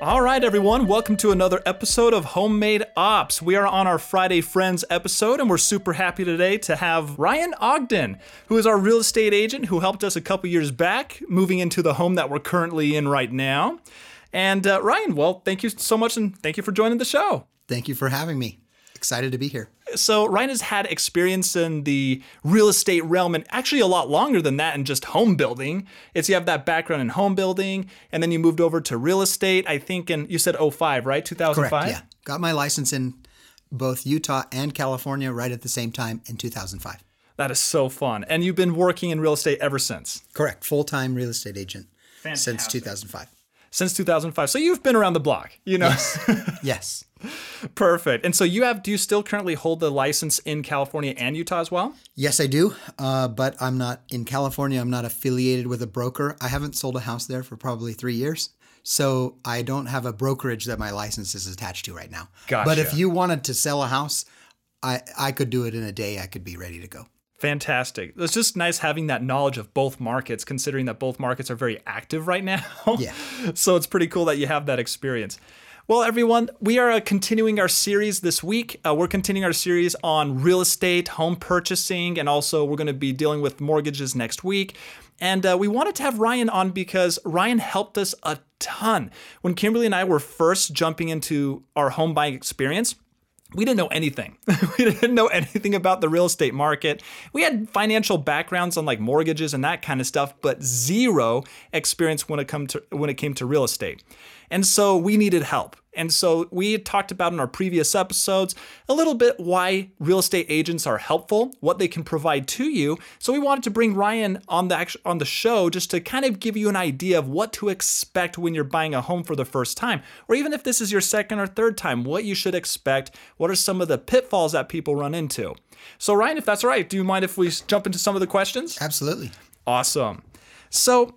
All right, everyone, welcome to another episode of Homemade Ops. We are on our Friday Friends episode, and we're super happy today to have Ryan Ogden, who is our real estate agent who helped us a couple years back, moving into the home that we're currently in right now. And uh, Ryan, well, thank you so much, and thank you for joining the show. Thank you for having me. Excited to be here. So Ryan has had experience in the real estate realm and actually a lot longer than that in just home building. It's you have that background in home building and then you moved over to real estate, I think in you said 05, right? 2005? Correct. Yeah. Got my license in both Utah and California right at the same time in 2005. That is so fun. And you've been working in real estate ever since. Correct. Full-time real estate agent Fantastic. since 2005. Since 2005. So you've been around the block, you know. Yes. yes. Perfect. And so you have, do you still currently hold the license in California and Utah as well? Yes, I do. Uh, but I'm not in California. I'm not affiliated with a broker. I haven't sold a house there for probably three years. So I don't have a brokerage that my license is attached to right now. Gotcha. But if you wanted to sell a house, I, I could do it in a day. I could be ready to go. Fantastic. It's just nice having that knowledge of both markets, considering that both markets are very active right now. Yeah. so it's pretty cool that you have that experience. Well, everyone, we are uh, continuing our series this week. Uh, we're continuing our series on real estate, home purchasing, and also we're going to be dealing with mortgages next week. And uh, we wanted to have Ryan on because Ryan helped us a ton. When Kimberly and I were first jumping into our home buying experience, we didn't know anything. we didn't know anything about the real estate market. We had financial backgrounds on like mortgages and that kind of stuff, but zero experience when it come to when it came to real estate. And so we needed help. And so we had talked about in our previous episodes a little bit why real estate agents are helpful, what they can provide to you. So we wanted to bring Ryan on the on the show just to kind of give you an idea of what to expect when you're buying a home for the first time, or even if this is your second or third time, what you should expect. What are some of the pitfalls that people run into? So Ryan, if that's all right, do you mind if we jump into some of the questions? Absolutely. Awesome. So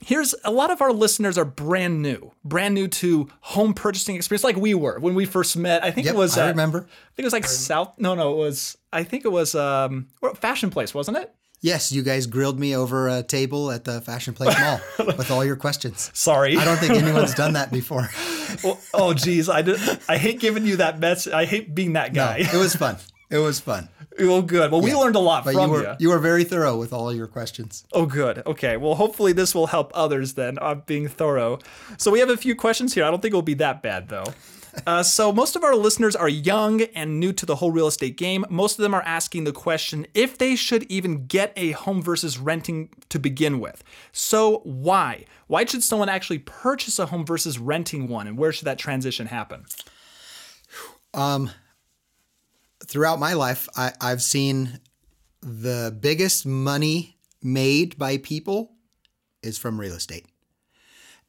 here's a lot of our listeners are brand new, brand new to home purchasing experience, like we were when we first met. I think yep, it was. I at, remember. I think it was like South. No, no, it was. I think it was um, Fashion Place, wasn't it? Yes, you guys grilled me over a table at the Fashion Place Mall with all your questions. Sorry, I don't think anyone's done that before. well, oh, geez, I did. I hate giving you that message. I hate being that guy. No, it was fun. It was fun. Well, good. Well, we learned a lot but from you. Were, you. you were very thorough with all your questions. Oh, good. Okay. Well, hopefully this will help others then of being thorough. So we have a few questions here. I don't think it'll be that bad though. Uh, so most of our listeners are young and new to the whole real estate game. Most of them are asking the question if they should even get a home versus renting to begin with. So why? Why should someone actually purchase a home versus renting one, and where should that transition happen? Um, throughout my life, I, I've seen the biggest money made by people is from real estate.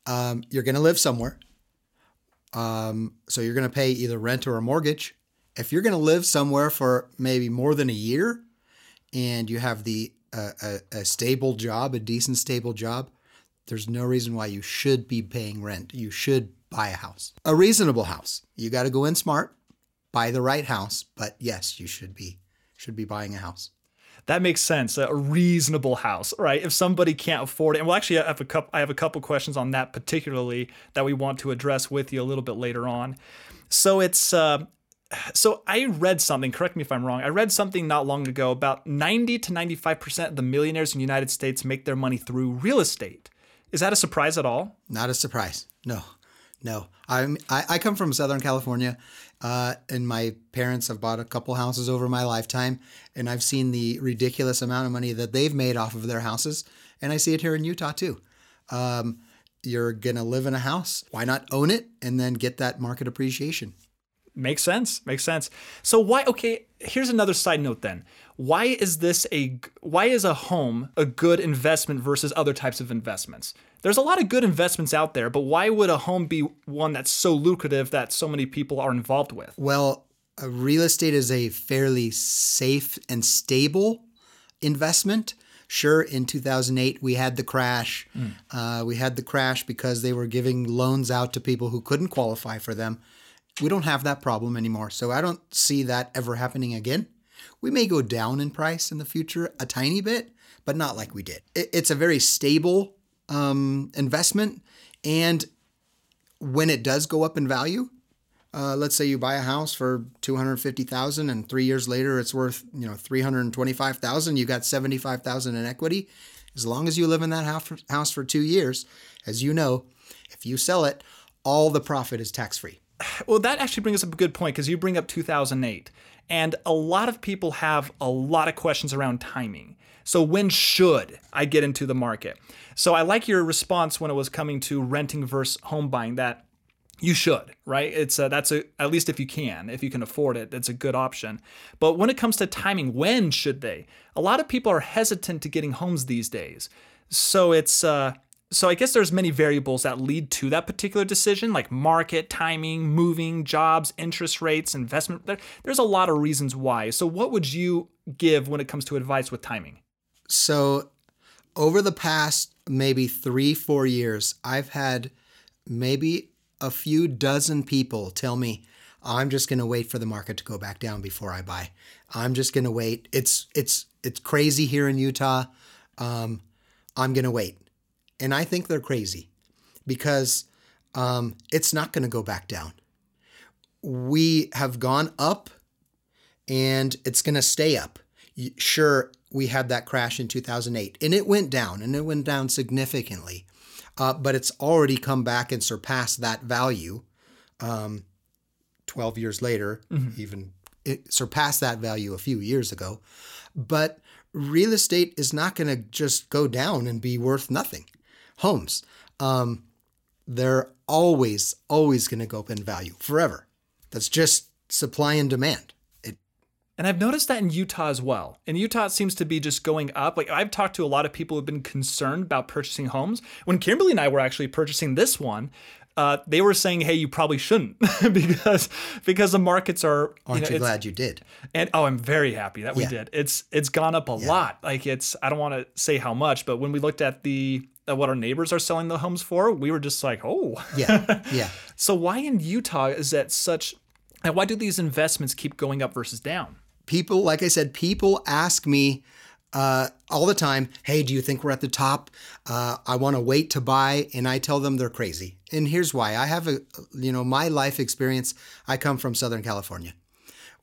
Um, you're going to live somewhere. Um, so you're going to pay either rent or a mortgage. If you're going to live somewhere for maybe more than a year and you have the uh, a, a stable job, a decent stable job, there's no reason why you should be paying rent. You should buy a house, a reasonable house. You got to go in smart buy the right house, but yes, you should be should be buying a house. That makes sense. A reasonable house, right? If somebody can't afford it, and well, actually, I have a couple. I have a couple questions on that particularly that we want to address with you a little bit later on. So it's. Uh, so I read something, correct me if I'm wrong. I read something not long ago about 90 to 95% of the millionaires in the United States make their money through real estate. Is that a surprise at all? Not a surprise. No. No. I'm I, I come from Southern California uh, and my parents have bought a couple houses over my lifetime, and I've seen the ridiculous amount of money that they've made off of their houses, and I see it here in Utah too. Um, you're gonna live in a house, why not own it and then get that market appreciation? Makes sense. Makes sense. So why? Okay, here's another side note. Then, why is this a why is a home a good investment versus other types of investments? There's a lot of good investments out there, but why would a home be one that's so lucrative that so many people are involved with? Well, real estate is a fairly safe and stable investment. Sure, in 2008 we had the crash. Mm. Uh, we had the crash because they were giving loans out to people who couldn't qualify for them. We don't have that problem anymore, so I don't see that ever happening again. We may go down in price in the future a tiny bit, but not like we did. It's a very stable um, investment. And when it does go up in value, uh, let's say you buy a house for 250,000 and 3 years later it's worth, you know, 325,000, you got 75,000 in equity. As long as you live in that house for 2 years, as you know, if you sell it, all the profit is tax free. Well, that actually brings up a good point because you bring up 2008. And a lot of people have a lot of questions around timing. So, when should I get into the market? So, I like your response when it was coming to renting versus home buying that you should, right? It's a, that's a at least if you can, if you can afford it, it's a good option. But when it comes to timing, when should they? A lot of people are hesitant to getting homes these days. So, it's uh so I guess there's many variables that lead to that particular decision, like market, timing, moving, jobs, interest rates, investment. There, there's a lot of reasons why. So what would you give when it comes to advice with timing? So, over the past maybe three, four years, I've had maybe a few dozen people tell me, "I'm just going to wait for the market to go back down before I buy. I'm just going to wait. It's it's it's crazy here in Utah. Um, I'm going to wait." And I think they're crazy because um, it's not going to go back down. We have gone up, and it's going to stay up. Sure, we had that crash in 2008 and it went down and it went down significantly. Uh, but it's already come back and surpassed that value um, 12 years later, mm-hmm. even it surpassed that value a few years ago. But real estate is not going to just go down and be worth nothing. Homes, um, they're always, always going to go up in value forever. That's just supply and demand. And I've noticed that in Utah as well. In Utah, it seems to be just going up. Like I've talked to a lot of people who've been concerned about purchasing homes. When Kimberly and I were actually purchasing this one, uh, they were saying, "Hey, you probably shouldn't," because because the markets are. Aren't you, know, you glad you did? And oh, I'm very happy that we yeah. did. It's it's gone up a yeah. lot. Like it's I don't want to say how much, but when we looked at the at what our neighbors are selling the homes for, we were just like, "Oh, yeah, yeah." so why in Utah is that such? And why do these investments keep going up versus down? People, like I said, people ask me uh, all the time, hey, do you think we're at the top? Uh, I want to wait to buy. And I tell them they're crazy. And here's why I have a, you know, my life experience. I come from Southern California,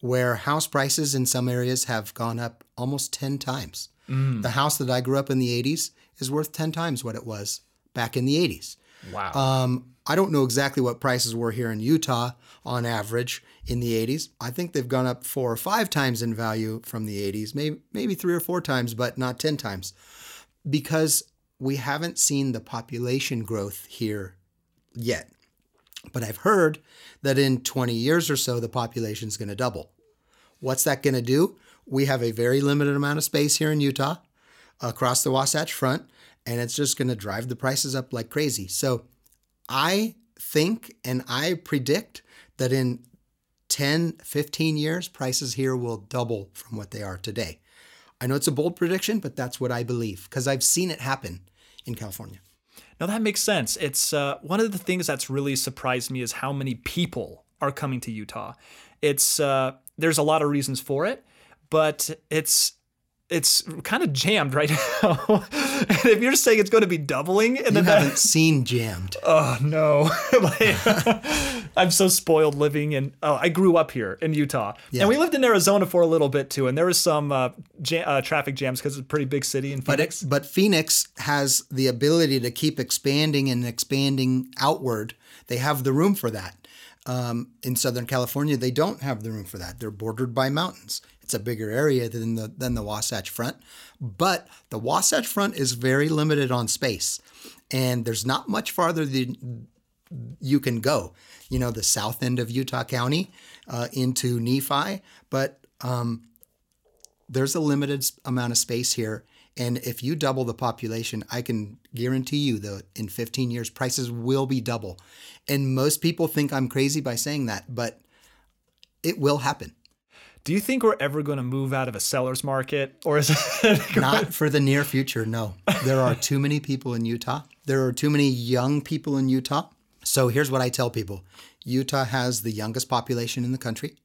where house prices in some areas have gone up almost 10 times. Mm. The house that I grew up in the 80s is worth 10 times what it was back in the 80s. Wow. Um, I don't know exactly what prices were here in Utah on average in the 80s. I think they've gone up four or five times in value from the 80s, maybe maybe three or four times, but not 10 times. Because we haven't seen the population growth here yet. But I've heard that in 20 years or so the population is going to double. What's that going to do? We have a very limited amount of space here in Utah across the Wasatch Front, and it's just going to drive the prices up like crazy. So I think and I predict that in 10, 15 years, prices here will double from what they are today. I know it's a bold prediction, but that's what I believe because I've seen it happen in California. Now that makes sense. It's uh, one of the things that's really surprised me is how many people are coming to Utah. It's uh, there's a lot of reasons for it, but it's it's kind of jammed right now. and if you're saying it's going to be doubling, and you haven't that, seen jammed. Oh no! like, I'm so spoiled living in. Oh, I grew up here in Utah, yeah. and we lived in Arizona for a little bit too. And there was some uh, jam, uh, traffic jams because it's a pretty big city in Phoenix. But, but Phoenix has the ability to keep expanding and expanding outward. They have the room for that. Um, in Southern California, they don't have the room for that. They're bordered by mountains. It's a bigger area than the than the Wasatch Front, but the Wasatch Front is very limited on space, and there's not much farther than you can go. You know, the south end of Utah County uh, into Nephi, but um, there's a limited amount of space here. And if you double the population, I can guarantee you that in 15 years, prices will be double. And most people think I'm crazy by saying that, but it will happen. Do you think we're ever going to move out of a seller's market or is it not for the near future? No. There are too many people in Utah. There are too many young people in Utah. So here's what I tell people. Utah has the youngest population in the country.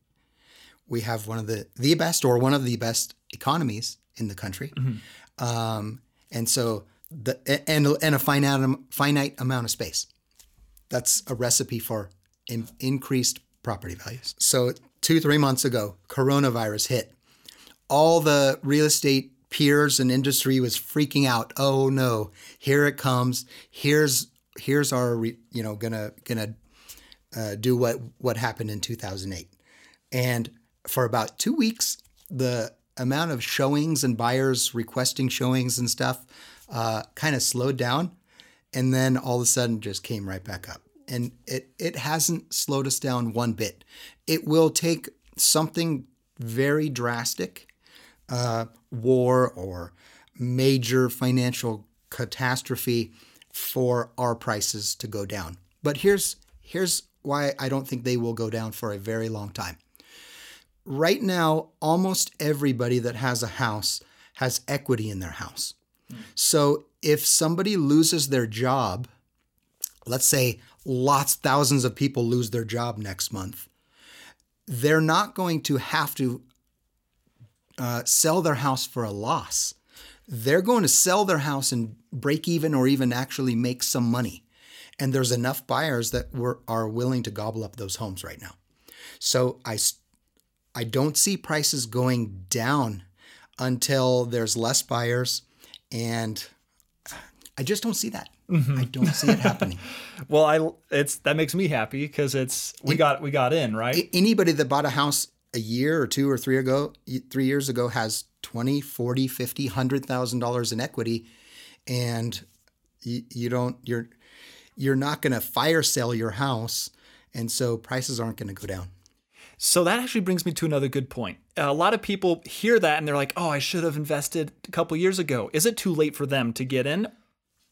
We have one of the the best or one of the best economies in the country. Mm-hmm. Um, and so the and and a finite finite amount of space. that's a recipe for in, increased property values. So two three months ago, coronavirus hit. All the real estate peers and industry was freaking out. Oh no, here it comes. Here's here's our you know gonna gonna uh, do what what happened in 2008. And for about two weeks, the amount of showings and buyers requesting showings and stuff uh, kind of slowed down, and then all of a sudden just came right back up. And it it hasn't slowed us down one bit. It will take something very drastic, uh, war or major financial catastrophe, for our prices to go down. But here's here's why I don't think they will go down for a very long time right now, almost everybody that has a house has equity in their house. So if somebody loses their job, let's say lots, thousands of people lose their job next month, they're not going to have to uh, sell their house for a loss. They're going to sell their house and break even or even actually make some money. And there's enough buyers that were, are willing to gobble up those homes right now. So I I don't see prices going down until there's less buyers and I just don't see that. Mm-hmm. I don't see it happening. well, I it's that makes me happy because it's we it, got we got in, right? Anybody that bought a house a year or two or three ago, 3 years ago has 20, 40, 50, 100,000 dollars in equity and you, you don't you're you're not going to fire sell your house and so prices aren't going to go down. So that actually brings me to another good point. A lot of people hear that and they're like, "Oh, I should have invested a couple years ago." Is it too late for them to get in?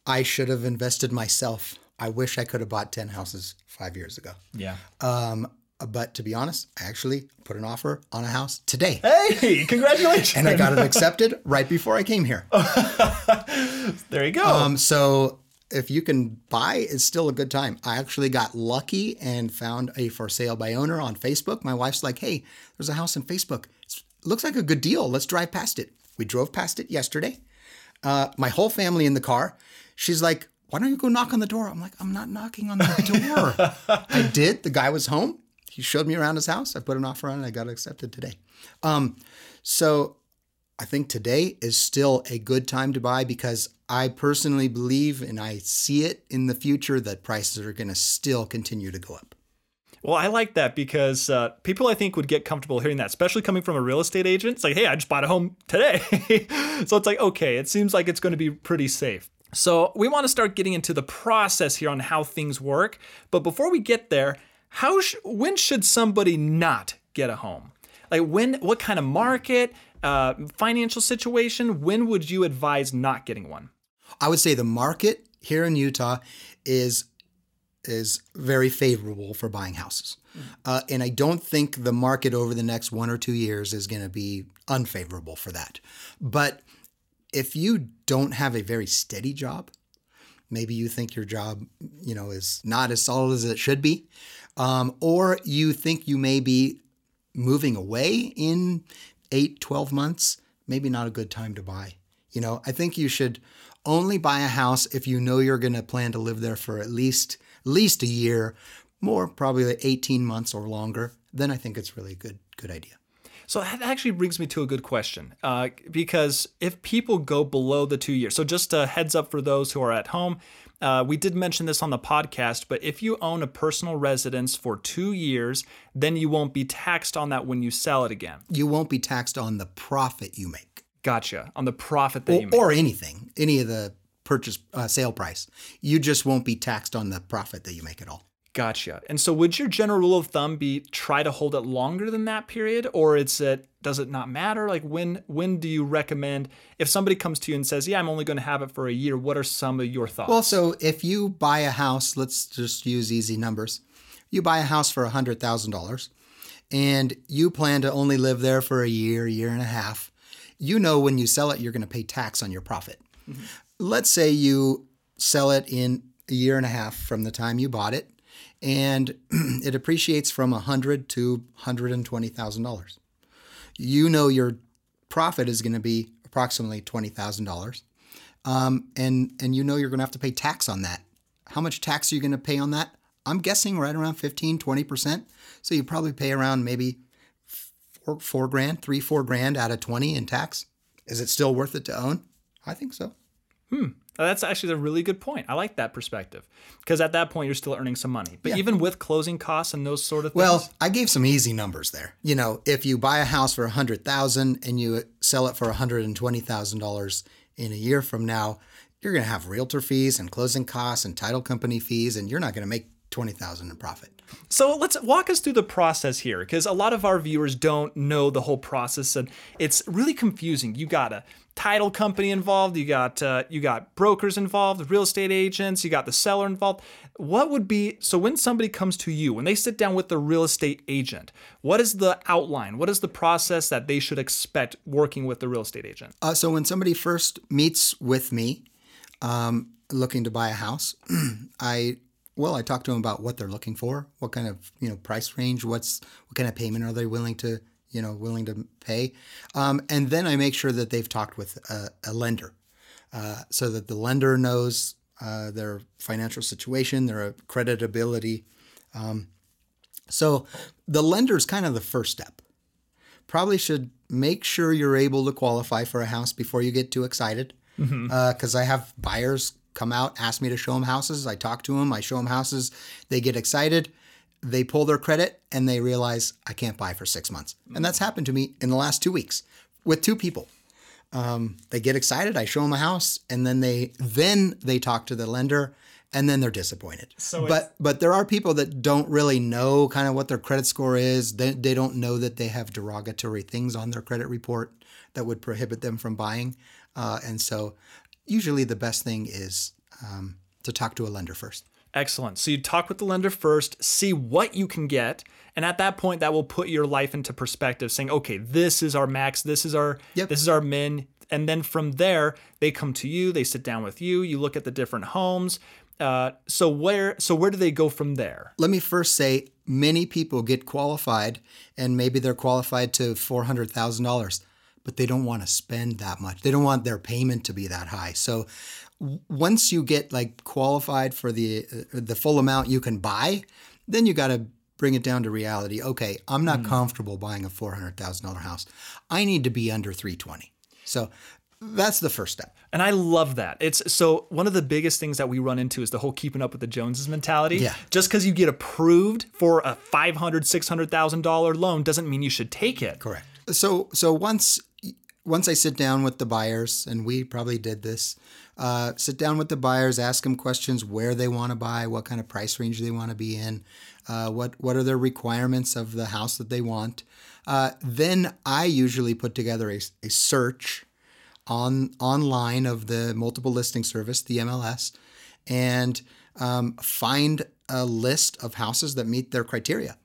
I should have invested myself. I wish I could have bought 10 houses 5 years ago. Yeah. Um but to be honest, I actually put an offer on a house today. Hey, congratulations. and I got it accepted right before I came here. there you go. Um, so if you can buy, it's still a good time. I actually got lucky and found a for sale by owner on Facebook. My wife's like, hey, there's a house in Facebook. It looks like a good deal. Let's drive past it. We drove past it yesterday. Uh, my whole family in the car. She's like, why don't you go knock on the door? I'm like, I'm not knocking on the door. I did. The guy was home. He showed me around his house. I put an offer on it. I got it accepted today. Um, so I think today is still a good time to buy because I personally believe and I see it in the future that prices are going to still continue to go up. Well, I like that because uh, people I think would get comfortable hearing that, especially coming from a real estate agent. It's like, hey, I just bought a home today. so it's like, okay, it seems like it's going to be pretty safe. So we want to start getting into the process here on how things work. But before we get there, how sh- when should somebody not get a home? Like when, what kind of market, uh, financial situation? When would you advise not getting one? I would say the market here in Utah is is very favorable for buying houses. Mm. Uh, and I don't think the market over the next one or two years is going to be unfavorable for that. But if you don't have a very steady job, maybe you think your job, you know, is not as solid as it should be, um, or you think you may be moving away in eight, 12 months, maybe not a good time to buy. You know, I think you should only buy a house if you know you're going to plan to live there for at least at least a year, more probably like 18 months or longer. Then I think it's really a good good idea. So that actually brings me to a good question, uh, because if people go below the two years, so just a heads up for those who are at home, uh, we did mention this on the podcast, but if you own a personal residence for two years, then you won't be taxed on that when you sell it again. You won't be taxed on the profit you make. Gotcha. On the profit that or, you make. Or anything, any of the purchase uh, sale price. You just won't be taxed on the profit that you make at all. Gotcha. And so would your general rule of thumb be try to hold it longer than that period or it's it does it not matter? Like when when do you recommend if somebody comes to you and says, "Yeah, I'm only going to have it for a year." What are some of your thoughts? Well, so if you buy a house, let's just use easy numbers. You buy a house for $100,000 and you plan to only live there for a year, year and a half you know when you sell it, you're going to pay tax on your profit. Mm-hmm. Let's say you sell it in a year and a half from the time you bought it, and it appreciates from a hundred to hundred and twenty thousand dollars. You know your profit is going to be approximately twenty thousand um, dollars, and and you know you're going to have to pay tax on that. How much tax are you going to pay on that? I'm guessing right around 15, 20%. So you probably pay around maybe four, four grand, three, four grand out of 20 in tax. Is it still worth it to own? I think so. That's actually a really good point. I like that perspective because at that point you're still earning some money. But even with closing costs and those sort of things, Well, I gave some easy numbers there. You know, if you buy a house for a hundred thousand and you sell it for a hundred and twenty thousand dollars in a year from now, you're going to have realtor fees and closing costs and title company fees, and you're not going to make twenty thousand in profit. So let's walk us through the process here because a lot of our viewers don't know the whole process and it's really confusing. You got a title company involved, you got uh, you got brokers involved, real estate agents, you got the seller involved. What would be so when somebody comes to you, when they sit down with the real estate agent, what is the outline? What is the process that they should expect working with the real estate agent? Uh, so when somebody first meets with me, um, looking to buy a house, I well, I talk to them about what they're looking for, what kind of you know price range, what's what kind of payment are they willing to you know willing to pay, um, and then I make sure that they've talked with a, a lender, uh, so that the lender knows uh, their financial situation, their creditability. Um, so the lender is kind of the first step probably should make sure you're able to qualify for a house before you get too excited. Because I have buyers come out, ask me to show them houses. I talk to them, I show them houses. They get excited, they pull their credit, and they realize I can't buy for six months. And that's happened to me in the last two weeks with two people. Um, they get excited, I show them a house, and then they then they talk to the lender, and then they're disappointed. So but but there are people that don't really know kind of what their credit score is. They, they don't know that they have derogatory things on their credit report that would prohibit them from buying. Uh, and so usually the best thing is um, to talk to a lender first. Excellent. So you talk with the lender first, see what you can get, and at that point that will put your life into perspective saying, "Okay, this is our max, this is our Yep. this is our min." And then from there, they come to you, they sit down with you, you look at the different homes. Uh, so where so where do they go from there? Let me first say many people get qualified and maybe they're qualified to $400,000, but they don't want to spend that much. They don't want their payment to be that high. So once you get like qualified for the uh, the full amount you can buy, then you got to bring it down to reality. Okay, I'm not comfortable buying a $400,000 house. I need to be under 320. So that's the first step. And I love that. It's so one of the biggest things that we run into is the whole keeping up with the Joneses mentality. Yeah. Just because you get approved for a five hundred, six hundred thousand dollar loan doesn't mean you should take it. Correct. So so once once I sit down with the buyers, and we probably did this, uh, sit down with the buyers, ask them questions where they want to buy, what kind of price range they want to be in, uh, what what are their requirements of the house that they want. Uh, then I usually put together a, a search on online of the multiple listing service, the MLS, and um, find a list of houses that meet their criteria.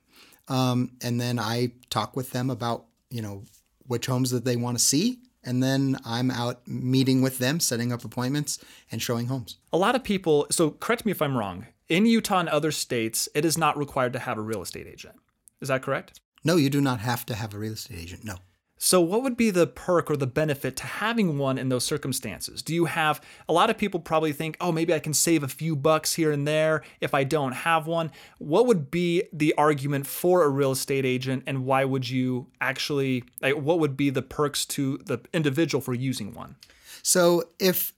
Um, and then I talk with them about you know which homes that they want to see, and then I'm out meeting with them, setting up appointments, and showing homes. A lot of people, so correct me if I'm wrong, in Utah and other states, it is not required to have a real estate agent. Is that correct? No, you do not have to have a real estate agent. No. So, what would be the perk or the benefit to having one in those circumstances? Do you have a lot of people probably think, oh, maybe I can save a few bucks here and there if I don't have one? What would be the argument for a real estate agent, and why would you actually, like, what would be the perks to the individual for using one? So if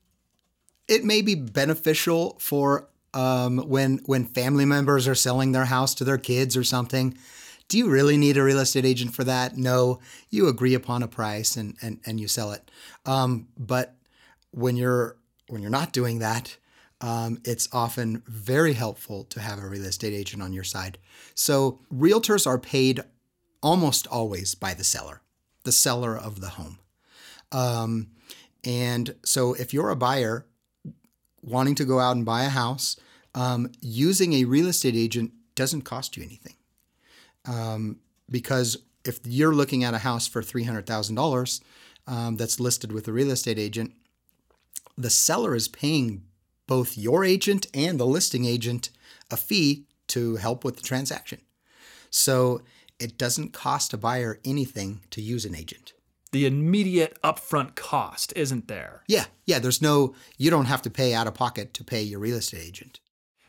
it may be beneficial for um, when when family members are selling their house to their kids or something, do you really need a real estate agent for that? No, you agree upon a price and and, and you sell it. Um, but when you're when you're not doing that, um, it's often very helpful to have a real estate agent on your side. So realtors are paid almost always by the seller, the seller of the home. Um, and so if you're a buyer wanting to go out and buy a house, um, using a real estate agent doesn't cost you anything. Um, because if you're looking at a house for $300,000 um, that's listed with a real estate agent, the seller is paying both your agent and the listing agent a fee to help with the transaction. So it doesn't cost a buyer anything to use an agent. The immediate upfront cost isn't there. Yeah, yeah, there's no, you don't have to pay out of pocket to pay your real estate agent.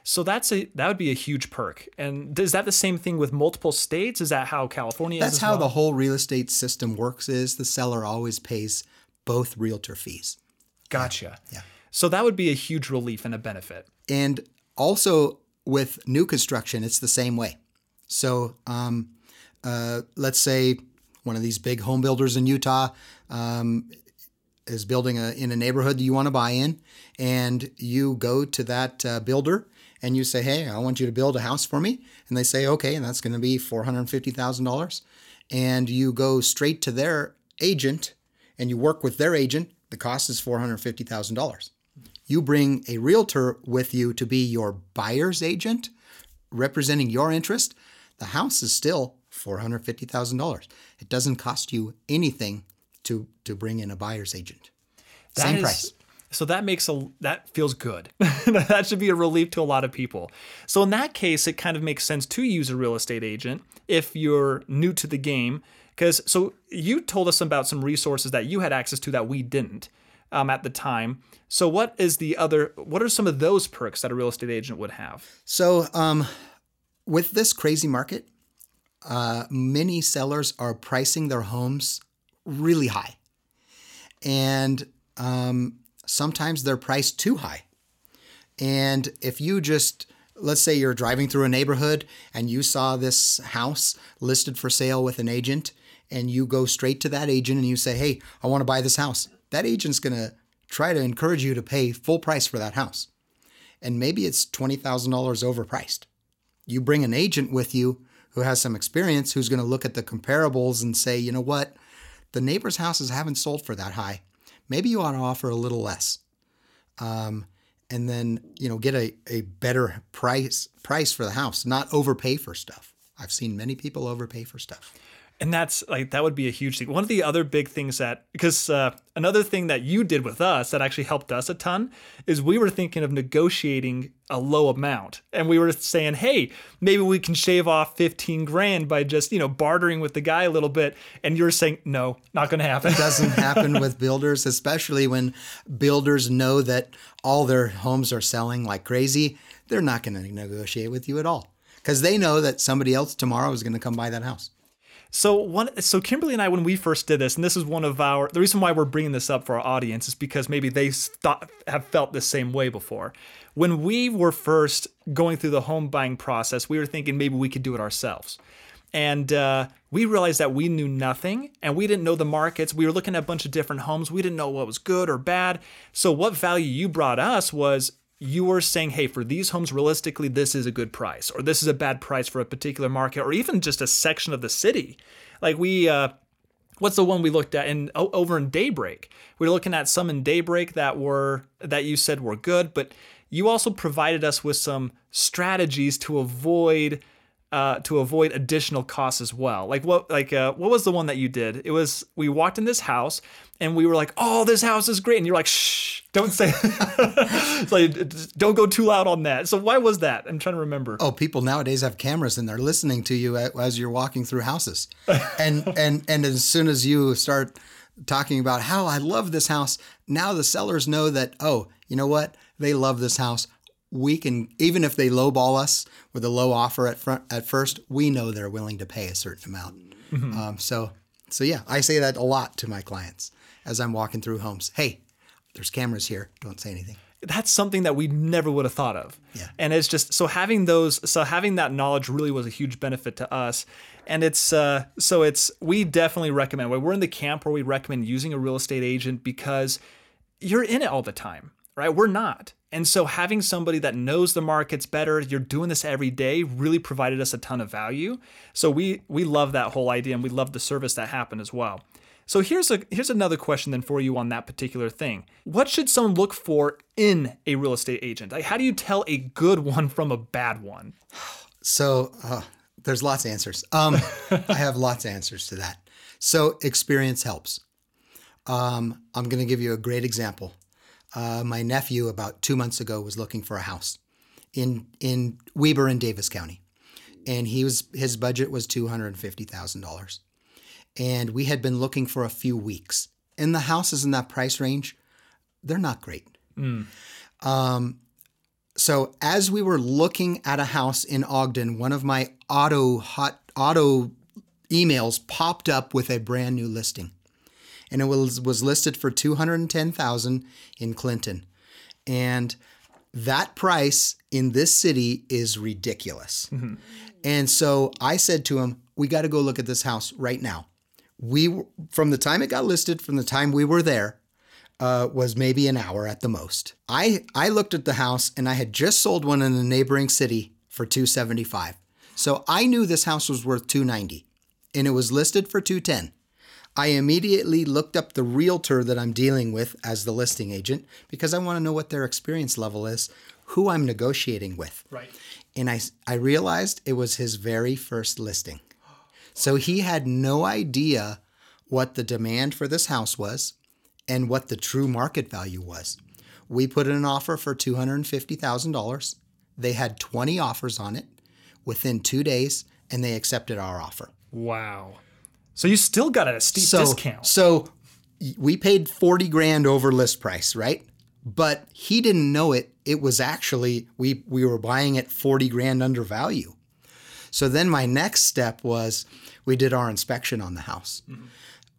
So that's a that would be a huge perk. And is that the same thing with multiple states? Is that how California That's how well? the whole real estate system works is the seller always pays both realtor fees. Gotcha. Yeah. So that would be a huge relief and a benefit. And also with new construction, it's the same way. So um, uh, let's say one of these big home builders in Utah um, is building a, in a neighborhood that you want to buy in, and you go to that uh, builder and you say, "Hey, I want you to build a house for me," and they say, "Okay," and that's going to be four hundred fifty thousand dollars, and you go straight to their agent and you work with their agent. The cost is four hundred fifty thousand dollars you bring a realtor with you to be your buyer's agent representing your interest, the house is still $450,000. It doesn't cost you anything to to bring in a buyer's agent. That Same is- price. So that makes a that feels good. that should be a relief to a lot of people. So in that case, it kind of makes sense to use a real estate agent if you're new to the game. Because so you told us about some resources that you had access to that we didn't um, at the time. So what is the other? What are some of those perks that a real estate agent would have? So, um, with this crazy market, uh, many sellers are pricing their homes really high. And um, sometimes they're priced too high. And if you just, let's say you're driving through a neighborhood and you saw this house listed for sale with an agent, and you go straight to that agent and you say, Hey, I want to buy this house. That agent's going to try to encourage you to pay full price for that house and maybe it's $20,000 overpriced. You bring an agent with you who has some experience who's going to look at the comparables and say, you know what, the neighbor's houses haven't sold for that high. Maybe you ought to offer a little less. Um, and then, you know, get a, a better price price for the house, not overpay for stuff. I've seen many people overpay for stuff. And that's like that would be a huge thing. One of the other big things that because uh, another thing that you did with us that actually helped us a ton is we were thinking of negotiating a low amount, and we were saying, hey, maybe we can shave off fifteen grand by just you know bartering with the guy a little bit. And you're saying, no, not going to happen. It doesn't happen with builders, especially when builders know that all their homes are selling like crazy. They're not going to negotiate with you at all because they know that somebody else tomorrow is going to come buy that house. So one, so Kimberly and I, when we first did this, and this is one of our, the reason why we're bringing this up for our audience is because maybe they thought have felt the same way before. When we were first going through the home buying process, we were thinking maybe we could do it ourselves, and uh, we realized that we knew nothing and we didn't know the markets. We were looking at a bunch of different homes. We didn't know what was good or bad. So what value you brought us was you were saying, hey, for these homes, realistically, this is a good price, or this is a bad price for a particular market, or even just a section of the city. Like we, uh, what's the one we looked at in over in Daybreak? We were looking at some in Daybreak that were that you said were good, but you also provided us with some strategies to avoid. Uh, to avoid additional costs as well. Like what? Like uh, what was the one that you did? It was we walked in this house and we were like, "Oh, this house is great," and you're like, "Shh, don't say." it's like don't go too loud on that. So why was that? I'm trying to remember. Oh, people nowadays have cameras and they're listening to you as you're walking through houses. And and and as soon as you start talking about how I love this house, now the sellers know that oh, you know what? They love this house. We can even if they lowball us with a low offer at front at first, we know they're willing to pay a certain amount. Um, so so yeah, I say that a lot to my clients as I'm walking through homes. Hey, there's cameras here. Don't say anything. that's something that we never would have thought of. Yeah. And it's just so having those so having that knowledge really was a huge benefit to us. And it's uh so it's we definitely recommend we're in the camp where we recommend using a real estate agent because you're in it all the time, right? We're not. And so having somebody that knows the markets better, you're doing this every day, really provided us a ton of value. So we we love that whole idea and we love the service that happened as well. So here's a here's another question then for you on that particular thing. What should someone look for in a real estate agent? Like how do you tell a good one from a bad one? So uh, there's lots of answers. Um, I have lots of answers to that. So experience helps. Um, I'm going to give you a great example. Uh, my nephew about two months ago was looking for a house in in Weber in Davis County, and he was his budget was two hundred and fifty thousand dollars, and we had been looking for a few weeks. And the houses in that price range, they're not great. Um, So as we were looking at a house in Ogden, one of my auto hot auto emails popped up with a brand new listing. And it was was listed for 210,000 in Clinton. And that price in this city is ridiculous. And so I said to him, "We got to go look at this house right now." We from the time it got listed, from the time we were there, uh, was maybe an hour at the most. I I looked at the house and I had just sold one in a neighboring city for 275. So I knew this house was worth 290 and it was listed for 210. I immediately looked up the realtor that I'm dealing with as the listing agent because I want to know what their experience level is, who I'm negotiating with. Right. And I, I realized it was his very first listing. So he had no idea what the demand for this house was and what the true market value was. We put in an offer for $250,000. They had 20 offers on it within two days, and they accepted our offer. Wow. So you still got a steep So, discount. so we paid 40 grand over list price, right? But he didn't know it. It was actually, we, we were buying it 40 grand under value. So then my next step was we did our inspection on the house.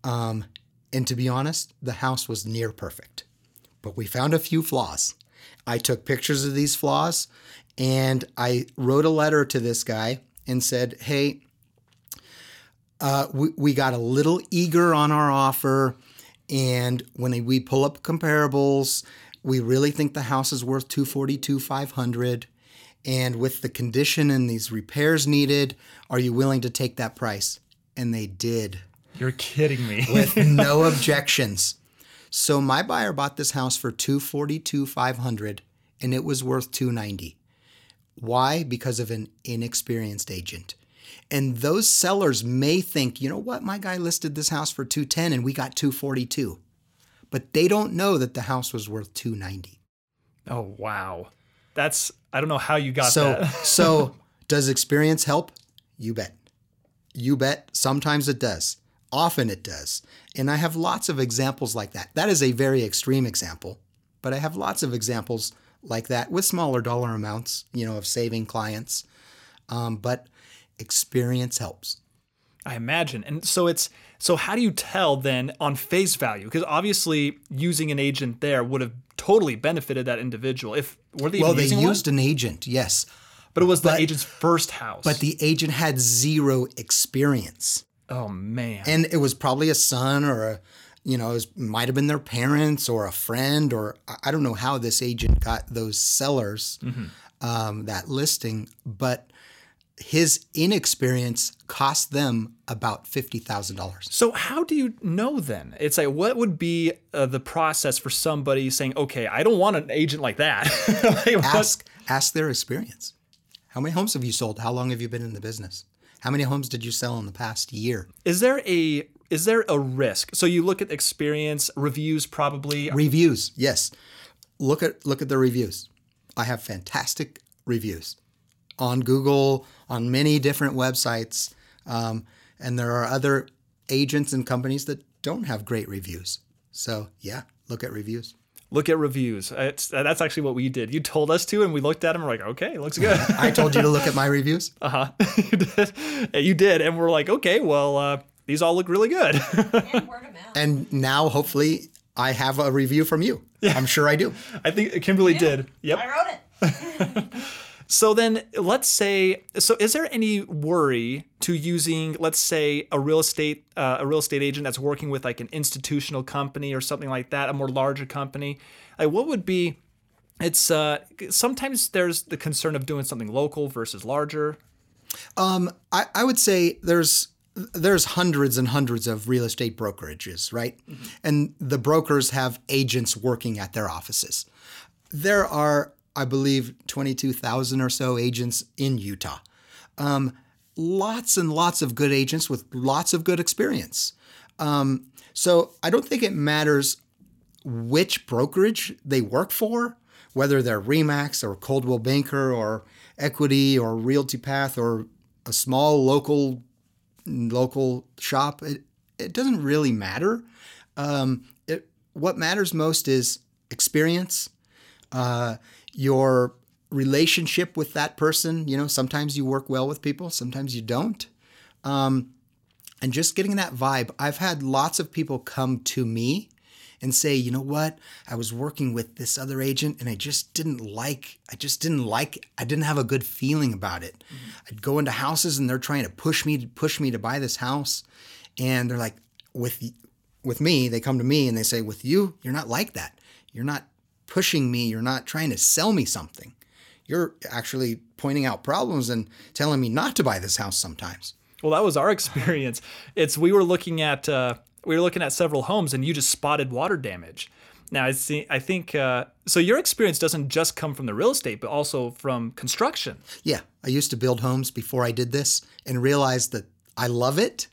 Um, and to be honest, the house was near perfect, but we found a few flaws. I took pictures of these flaws and I wrote a letter to this guy and said, Hey, uh, we, we got a little eager on our offer. And when we pull up comparables, we really think the house is worth 242 500 and with the condition and these repairs needed are you willing to take that price? And they did. You're kidding me. with no objections. So my buyer bought this house for 242 500 and it was worth 290 why? Because of an inexperienced agent and those sellers may think you know what? My guy listed this house for 210 and we got 242 but they don't know that the house was worth 290 oh wow. That's I don't know how you got so that. so does experience help? You bet. You bet. Sometimes it does. Often it does. And i have lots of examples like that. That is a very extreme example but i have lots of examples like that with smaller dollar amounts you know of saving clients. Um, but experience helps I imagine. And so it's so how do you tell then on face value? Because obviously using an agent there would have totally benefited that individual. If were they well they used one? an agent yes But it was the agent's first house. but the agent had zero experience oh man. and it was probably a son or a you know it might have been their parents or a friend or I- i don't know how this agent got those sellers um, that listing but his inexperience cost them about $50000 so how do you know then? It's like what would be uh, the process for somebody saying, "Okay, I don't want an agent like that." Like, what- ask ask their experience how many homes have you sold how long have you been in the business how many homes did you sell in the past year Is there a is there a risk? So you look at experience, reviews probably. Reviews, yes. Look at look at the reviews. I have fantastic reviews on Google, on many different websites, um, and there are other agents and companies that don't have great reviews. So yeah, look at reviews. Look at reviews. It's, that's actually what we did. You told us to, and we looked at them. And we're like, okay, looks good. I told you to look at my reviews. uh huh. you did. You did, and we're like, okay, well, uh, these all look really good. and word of mouth. And now hopefully I have a review from you. I'm sure I do. I think Kimberly did. Yep. I wrote it. So then let's say so is there any worry to using let's say a real estate uh, a real estate agent that's working with like an institutional company or something like that a more larger company like what would be it's uh sometimes there's the concern of doing something local versus larger Um, I, I would say there's there's hundreds and hundreds of real estate brokerages, right? And the brokers have agents working at their offices. There are, I believe, 22,000 or so agents in Utah. Um, lots and lots of good agents with lots of good experience. Um, so I don't think it matters which brokerage they work for, whether they're Remax or Coldwell Banker or Equity or Realty Path or a small local local shop. It it doesn't really matter. Um, it, what matters most is experience, uh, your relationship with that person. You know, sometimes you work well with people, sometimes you don't. Um, and just getting that vibe. I've had lots of people come to me and say, you know what, I was working with this other agent and I just didn't like, I just didn't like, I didn't have a good feeling about it. Mm-hmm. I'd go into houses and they're trying to push me to push me to buy this house, and they're like, with with me, they come to me and they say, with you, you're not like that. You're not pushing me. You're not trying to sell me something. You're actually pointing out problems and telling me not to buy this house sometimes. Well, that was our experience. It's we were looking at uh, we were looking at several homes, and you just spotted water damage. Now, I see. I think uh, so. Your experience doesn't just come from the real estate, but also from construction. Yeah, I used to build homes before I did this, and realized that I love it.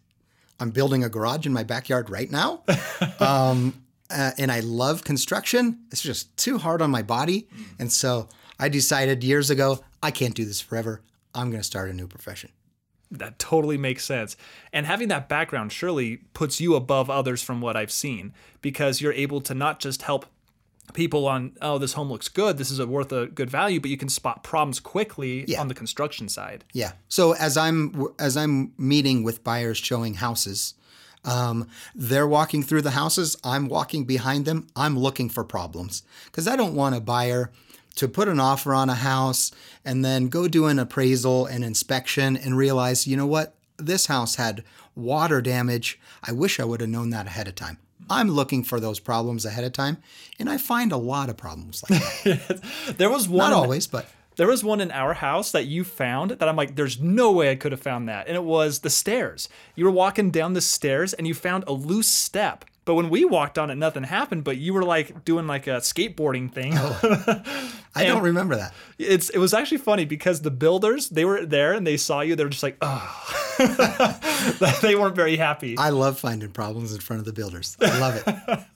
I'm building a garage in my backyard right now, um, uh, and I love construction. It's just too hard on my body, and so I decided years ago I can't do this forever. I'm going to start a new profession. That totally makes sense. And having that background surely puts you above others from what I've seen because you're able to not just help people on oh this home looks good this is a worth a good value but you can spot problems quickly yeah. on the construction side yeah so as i'm as i'm meeting with buyers showing houses um, they're walking through the houses i'm walking behind them i'm looking for problems because i don't want a buyer to put an offer on a house and then go do an appraisal and inspection and realize, you know what, this house had water damage. I wish I would have known that ahead of time. I'm looking for those problems ahead of time, and I find a lot of problems like that. there was one. Not always, but there was one in our house that you found that I'm like, there's no way I could have found that. And it was the stairs. You were walking down the stairs and you found a loose step. But when we walked on it, nothing happened. But you were like doing like a skateboarding thing. Oh, I don't remember that. It's it was actually funny because the builders they were there and they saw you. They were just like, oh, they weren't very happy. I love finding problems in front of the builders. I love it.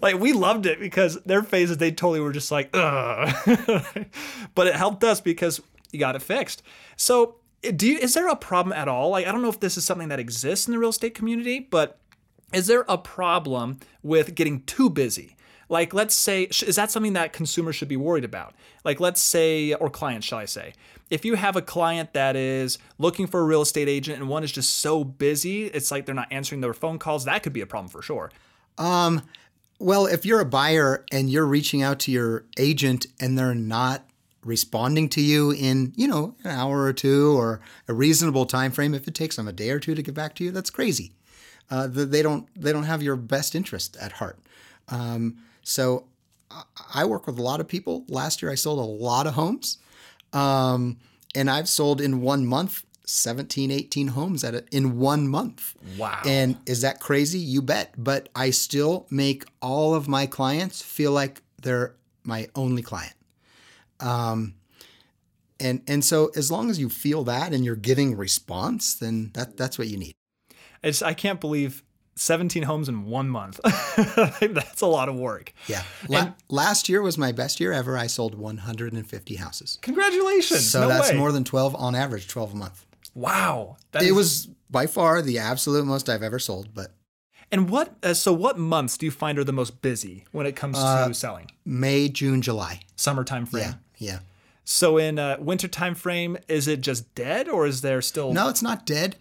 like we loved it because their faces they totally were just like, but it helped us because you got it fixed. So do you, is there a problem at all? Like I don't know if this is something that exists in the real estate community, but is there a problem with getting too busy? Like, let's say, is that something that consumers should be worried about? Like, let's say, or clients, shall I say, if you have a client that is looking for a real estate agent and one is just so busy, it's like they're not answering their phone calls, that could be a problem for sure. Um, well, if you're a buyer and you're reaching out to your agent and they're not responding to you in, you know, an hour or two or a reasonable time frame, if it takes them a day or two to get back to you, that's crazy uh, they don't they don't have your best interest at heart. Um, so I work with a lot of people. Last year I sold a lot of homes, um, and I've sold in one month 17, 18 homes at it in one month. Wow! And is that crazy? You bet. But I still make all of my clients feel like they're my only client. Um, and and so as long as you feel that and you're getting response, then that that's what you need. It's I can't believe 17 homes in one month. That's a lot of work. Yeah. La- and, last year was my best year ever. I sold 150 houses. Congratulations. So no that's way. more than 12 on average, 12 a month. Wow. That it is... was by far the absolute most I've ever sold, but and what uh, so what months do you find are the most busy when it comes uh, to selling? May, June, July. Summertime frame. Yeah. Yeah. So in a winter time frame, is it just dead or is there still No, it's not dead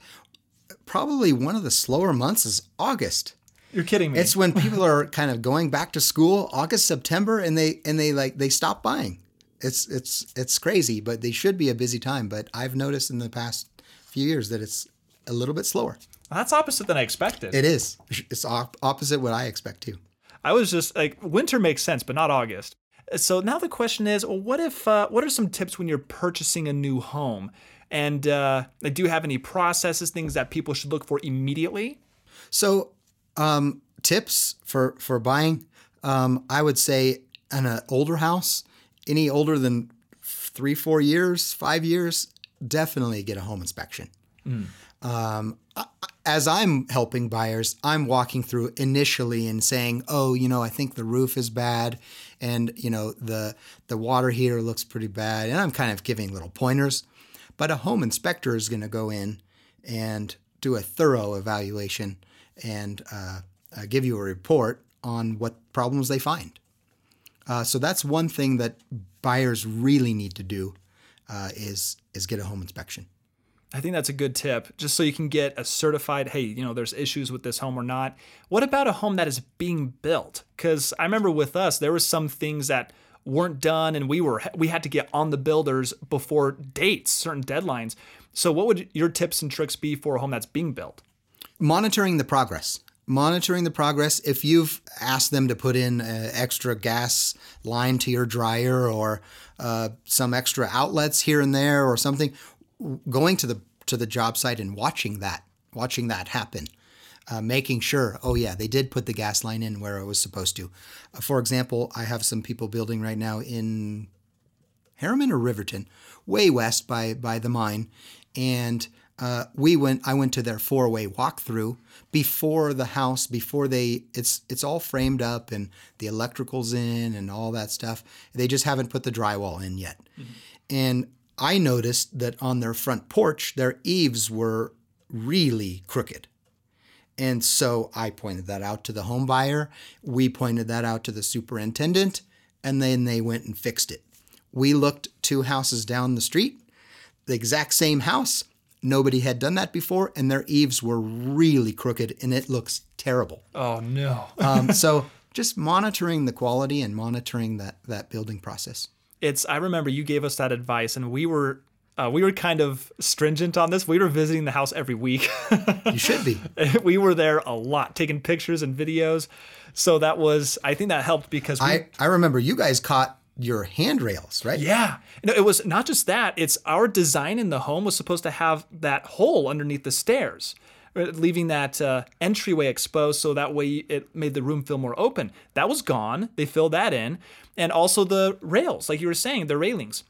probably one of the slower months is August. You're kidding me. It's when people are kind of going back to school, August, September, and they and they like they stop buying. It's it's it's crazy, but they should be a busy time. But I've noticed in the past few years that it's a little bit slower. That's opposite than I expected. It is. It's op- opposite what I expect too. I was just like winter makes sense, but not August. So now the question is, well, what if? Uh, what are some tips when you're purchasing a new home? And uh, do you have any processes, things that people should look for immediately? So, um, tips for for buying, um, I would say an uh, older house, any older than three, four years, five years, definitely get a home inspection. Mm. Um, as I'm helping buyers, I'm walking through initially and saying, "Oh, you know, I think the roof is bad, and you know the the water heater looks pretty bad," and I'm kind of giving little pointers. But a home inspector is going to go in and do a thorough evaluation and uh, uh, give you a report on what problems they find. Uh, so that's one thing that buyers really need to do uh, is is get a home inspection. I think that's a good tip, just so you can get a certified, hey, you know, there's issues with this home or not. What about a home that is being built? Because I remember with us, there were some things that weren't done and we were we had to get on the builders before dates, certain deadlines. So what would your tips and tricks be for a home that's being built? Monitoring the progress. Monitoring the progress. If you've asked them to put in an extra gas line to your dryer or uh, some extra outlets here and there or something, going to the to the job site and watching that, watching that happen, uh, making sure, oh yeah, they did put the gas line in where it was supposed to. Uh, for example, I have some people building right now in Herriman or Riverton, way west by by the mine, and uh, we went. I went to their four way walkthrough before the house, before they. It's it's all framed up and the electricals in and all that stuff. They just haven't put the drywall in yet, mm-hmm. and I noticed that on their front porch, their eaves were really crooked. And so I pointed that out to the home buyer. We pointed that out to the superintendent, and then they went and fixed it. We looked two houses down the street, the exact same house. Nobody had done that before, and their eaves were really crooked, and it looks terrible. Oh no! um, so just monitoring the quality and monitoring that that building process it's I remember you gave us that advice and we were uh, we were kind of stringent on this. We were visiting the house every week. you should be. we were there a lot, taking pictures and videos. So that was, I think that helped because we, I, I remember you guys caught your handrails, right? Yeah. No, it was not just that. It's our design in the home was supposed to have that hole underneath the stairs, uh, leaving that uh, entryway exposed so that way it made the room feel more open. That was gone. They filled that in and also the rails, like you were saying, the railings.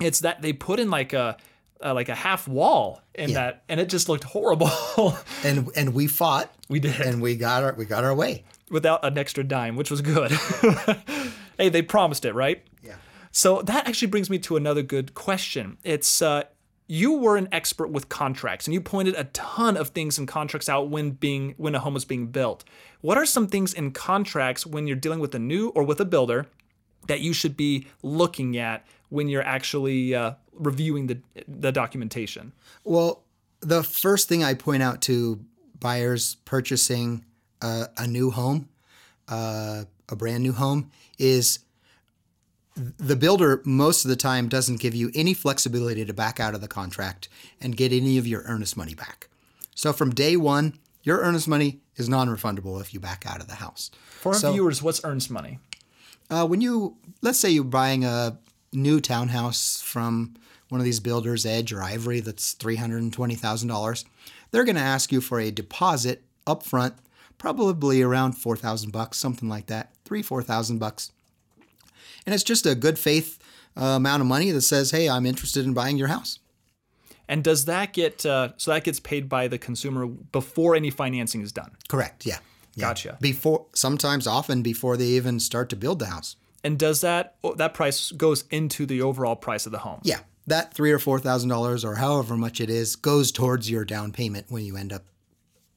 It's that they put in like a uh, like a half wall in yeah. that, and it just looked horrible. and and we fought. We did, and we got our we got our way without an extra dime, which was good. hey, they promised it, right? Yeah. So that actually brings me to another good question. It's uh, you were an expert with contracts and you pointed a ton of things in contracts out when being when a home was being built. What are some things in contracts when you're dealing with a new or with a builder that you should be looking at when you're actually uh, reviewing the the documentation? Well, the first thing I point out to buyers purchasing a, a new home, uh, a brand new home, is the builder most of the time doesn't give you any flexibility to back out of the contract and get any of your earnest money back. So from day one, your earnest money is non-refundable if you back out of the house. For our so, viewers, what's earnest money? Uh, when you, let's say you're buying a new townhouse from one of these builders, Edge or Ivory, that's $320,000, they're going to ask you for a deposit up front, probably around 4000 bucks, something like that, three, 4000 bucks. And it's just a good faith uh, amount of money that says, hey, I'm interested in buying your house. And does that get, uh, so that gets paid by the consumer before any financing is done? Correct, yeah. Yeah. Gotcha. Before sometimes often before they even start to build the house. And does that that price goes into the overall price of the home? Yeah. That three or four thousand dollars or however much it is goes towards your down payment when you end up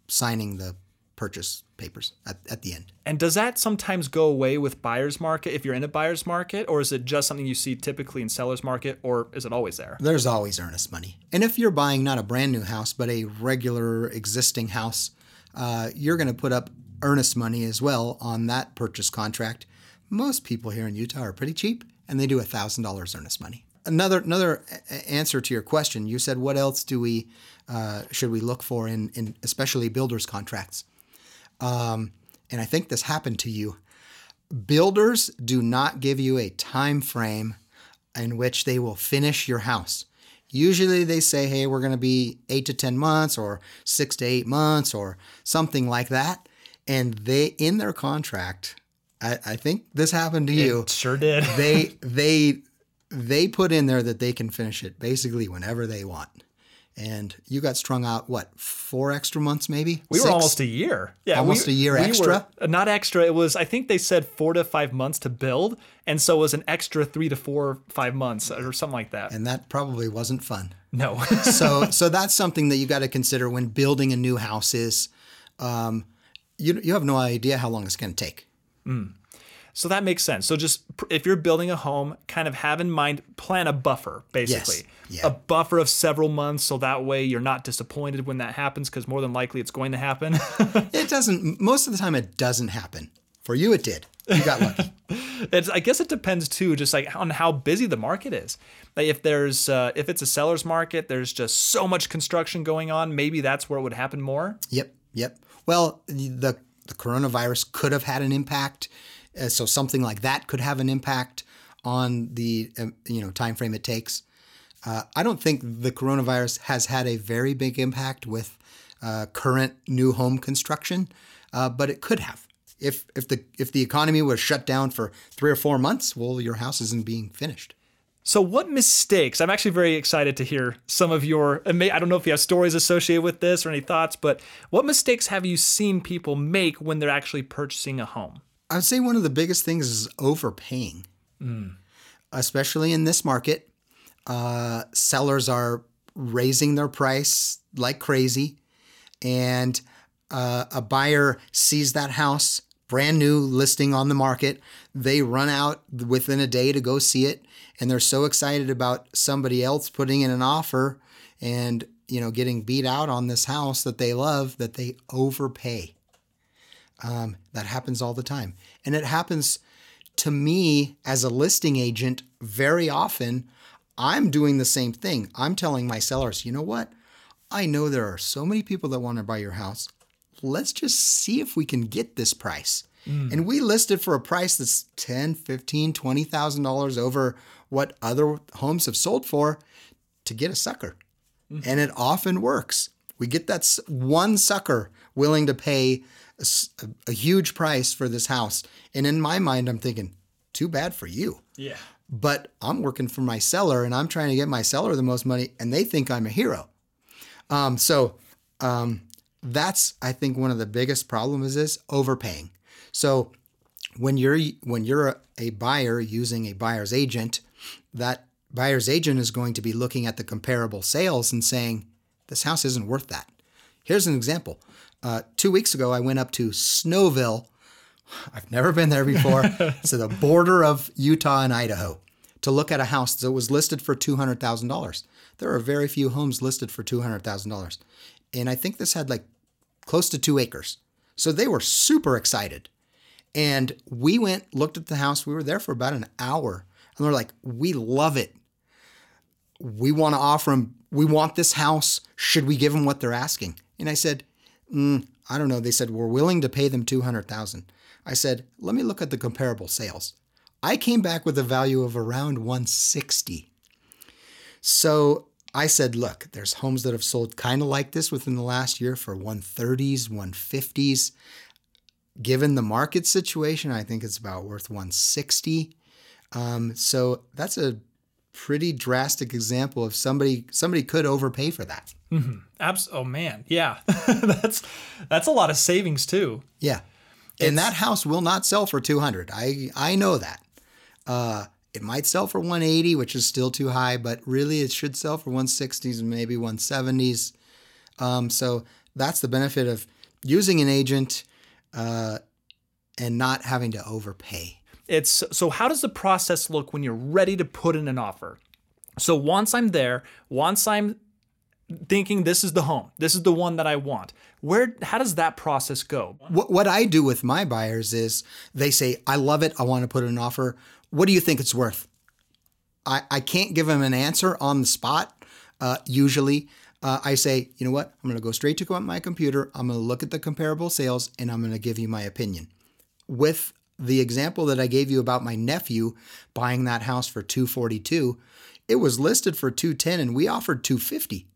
signing the purchase papers at, at the end. And does that sometimes go away with buyer's market if you're in a buyer's market, or is it just something you see typically in seller's market, or is it always there? There's always earnest money. And if you're buying not a brand new house, but a regular existing house, uh, you're going to put up earnest money as well on that purchase contract. Most people here in Utah are pretty cheap and they do $1,000 earnest money. Another another answer to your question, you said what else do we uh, should we look for in, in especially builders contracts? Um, and I think this happened to you. Builders do not give you a time frame in which they will finish your house. Usually they say, hey, we're going to be eight to 10 months or six to eight months or something like that and they in their contract I, I think this happened to you sure did they they they put in there that they can finish it basically whenever they want and you got strung out what four extra months maybe? We Six? were almost a year. Yeah almost we, a year we extra? were, not extra. It was i think they said four to five months to build and so it was an extra three to four five months or something like that. And that probably wasn't fun. No. So so that's something that you got to consider when building a new house is um, you you have no idea how long it's going to take. Mm. So that makes sense. So just if you're building a home, kind of have in mind, plan a buffer, basically. Yeah. A buffer of several months so that way you're not disappointed when that happens because more than likely it's going to happen. It doesn't, most of the time, it doesn't happen. For you, it did. You got lucky. it's, I guess it depends too, just like on how busy the market is. Like if there's uh, if it's a seller's market, there's just so much construction going on. Maybe that's where it would happen more. Yep, yep. Well, the the coronavirus could have had an impact, so something like that could have an impact on the um, you know time frame it takes. Uh, I don't think the coronavirus has had a very big impact with uh, current new home construction, uh, but it could have. If if the if the economy was shut down for three or four months, well, your house isn't being finished. So, what mistakes? I'm actually very excited to hear some of your. I don't know if you have stories associated with this or any thoughts, but what mistakes have you seen people make when they're actually purchasing a home? I would say one of the biggest things is overpaying, especially in this market. Uh, sellers are raising their price like crazy, and uh, a buyer sees that house brand new listing on the market. They run out within a day to go see it, and they're so excited about somebody else putting in an offer and you know getting beat out on this house that they love that they overpay. Um, that happens all the time, and it happens to me as a listing agent very often. I'm doing the same thing. I'm telling my sellers, you know what? I know there are so many people that want to buy your house let's just see if we can get this price. Mm. And we listed for a price that's 10, 15, 20,000 dollars over what other homes have sold for to get a sucker. Mm. And it often works. We get that one sucker willing to pay a, a, huge price for this house. And in my mind I'm thinking, too bad for you. Yeah. But I'm working for my seller and I'm trying to get my seller the most money and they think I'm a hero. Um, so um, that's I think one of the biggest problems is overpaying. So when you're when you're a, a buyer using a buyer's agent, that buyer's agent is going to be looking at the comparable sales and saying this house isn't worth that. Here's an example. Uh, two weeks ago, I went up to Snowville. I've never been there before. it's at the border of Utah and Idaho to look at a house that was listed for $200,000. There are very few homes listed for $200,000. And I think this had like close to two acres. So they were super excited. And we went, looked at the house. We were there for about an hour. And they're like, we love it. We want to offer them, we want this house. Should we give them what they're asking? And I said, mm, I don't know. They said, we're willing to pay them 200000 I said, let me look at the comparable sales. I came back with a value of around 160. So I said, look, there's homes that have sold kind of like this within the last year for 130s, 150s. Given the market situation, I think it's about worth 160. Um, so that's a pretty drastic example of somebody somebody could overpay for that. Mm-hmm. Abs- oh man, yeah, that's that's a lot of savings too. Yeah, and that house will not sell for 200. I I know that. Uh, it might sell for 180, which is still too high, but really it should sell for 160s and maybe 170s. Um, so that's the benefit of using an agent uh, and not having to overpay. It's so how does the process look when you're ready to put in an offer? So once I'm there, once I'm thinking this is the home, this is the one that I want. Where how does that process go? What, what I do with my buyers is they say, "I love it. I want to put in an offer what do you think it's worth? I, I can't give them an answer on the spot. Uh, usually, uh, I say, you know what? I'm going to go straight to my computer. I'm going to look at the comparable sales and I'm going to give you my opinion. With the example that I gave you about my nephew buying that house for 242, it was listed for 210 and we offered 250.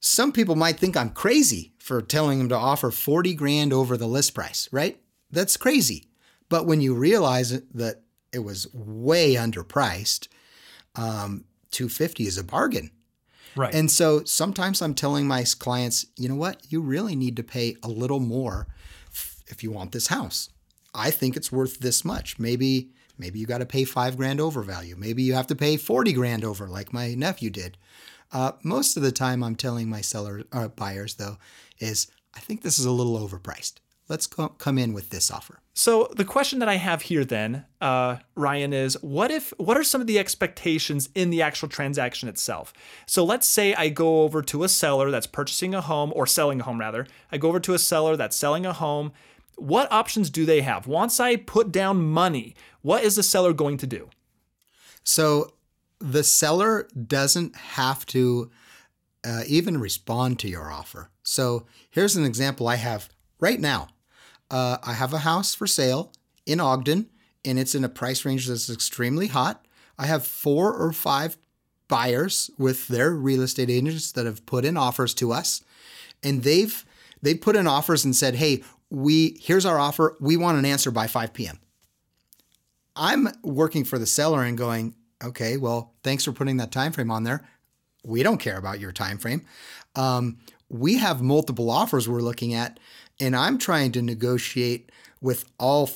Some people might think I'm crazy for telling them to offer 40 grand over the list price, right? That's crazy. But when you realize that it was way underpriced. Um, 250 is a bargain. Right. And so sometimes I'm telling my clients, you know what? You really need to pay a little more if you want this house. I think it's worth this much. Maybe maybe you got to pay 5 grand over value. Maybe you have to pay 40 grand over like my nephew did. Uh, most of the time I'm telling my seller uh, buyers though is I think this is a little overpriced. let's co- come in with this offer. So the question that I have here then, uh, Ryan, is what if what are some of the expectations in the actual transaction itself? So let's say I go over to a seller that's purchasing a home or selling a home rather. I go over to a seller that's selling a home. What options do they have? Once I put down money, what is the seller going to do? So the seller doesn't have to uh, even respond to your offer. So here's an example I have right now. Uh, I have a house for sale in Ogden, and it's in a price range that's extremely hot. I have four or five buyers with their real estate agents that have put in offers to us, and they've they put in offers and said, "Hey, we here's our offer. We want an answer by 5 p.m." I'm working for the seller and going, "Okay, well, thanks for putting that time frame on there. We don't care about your time frame. Um, we have multiple offers we're looking at, and I'm trying to negotiate with all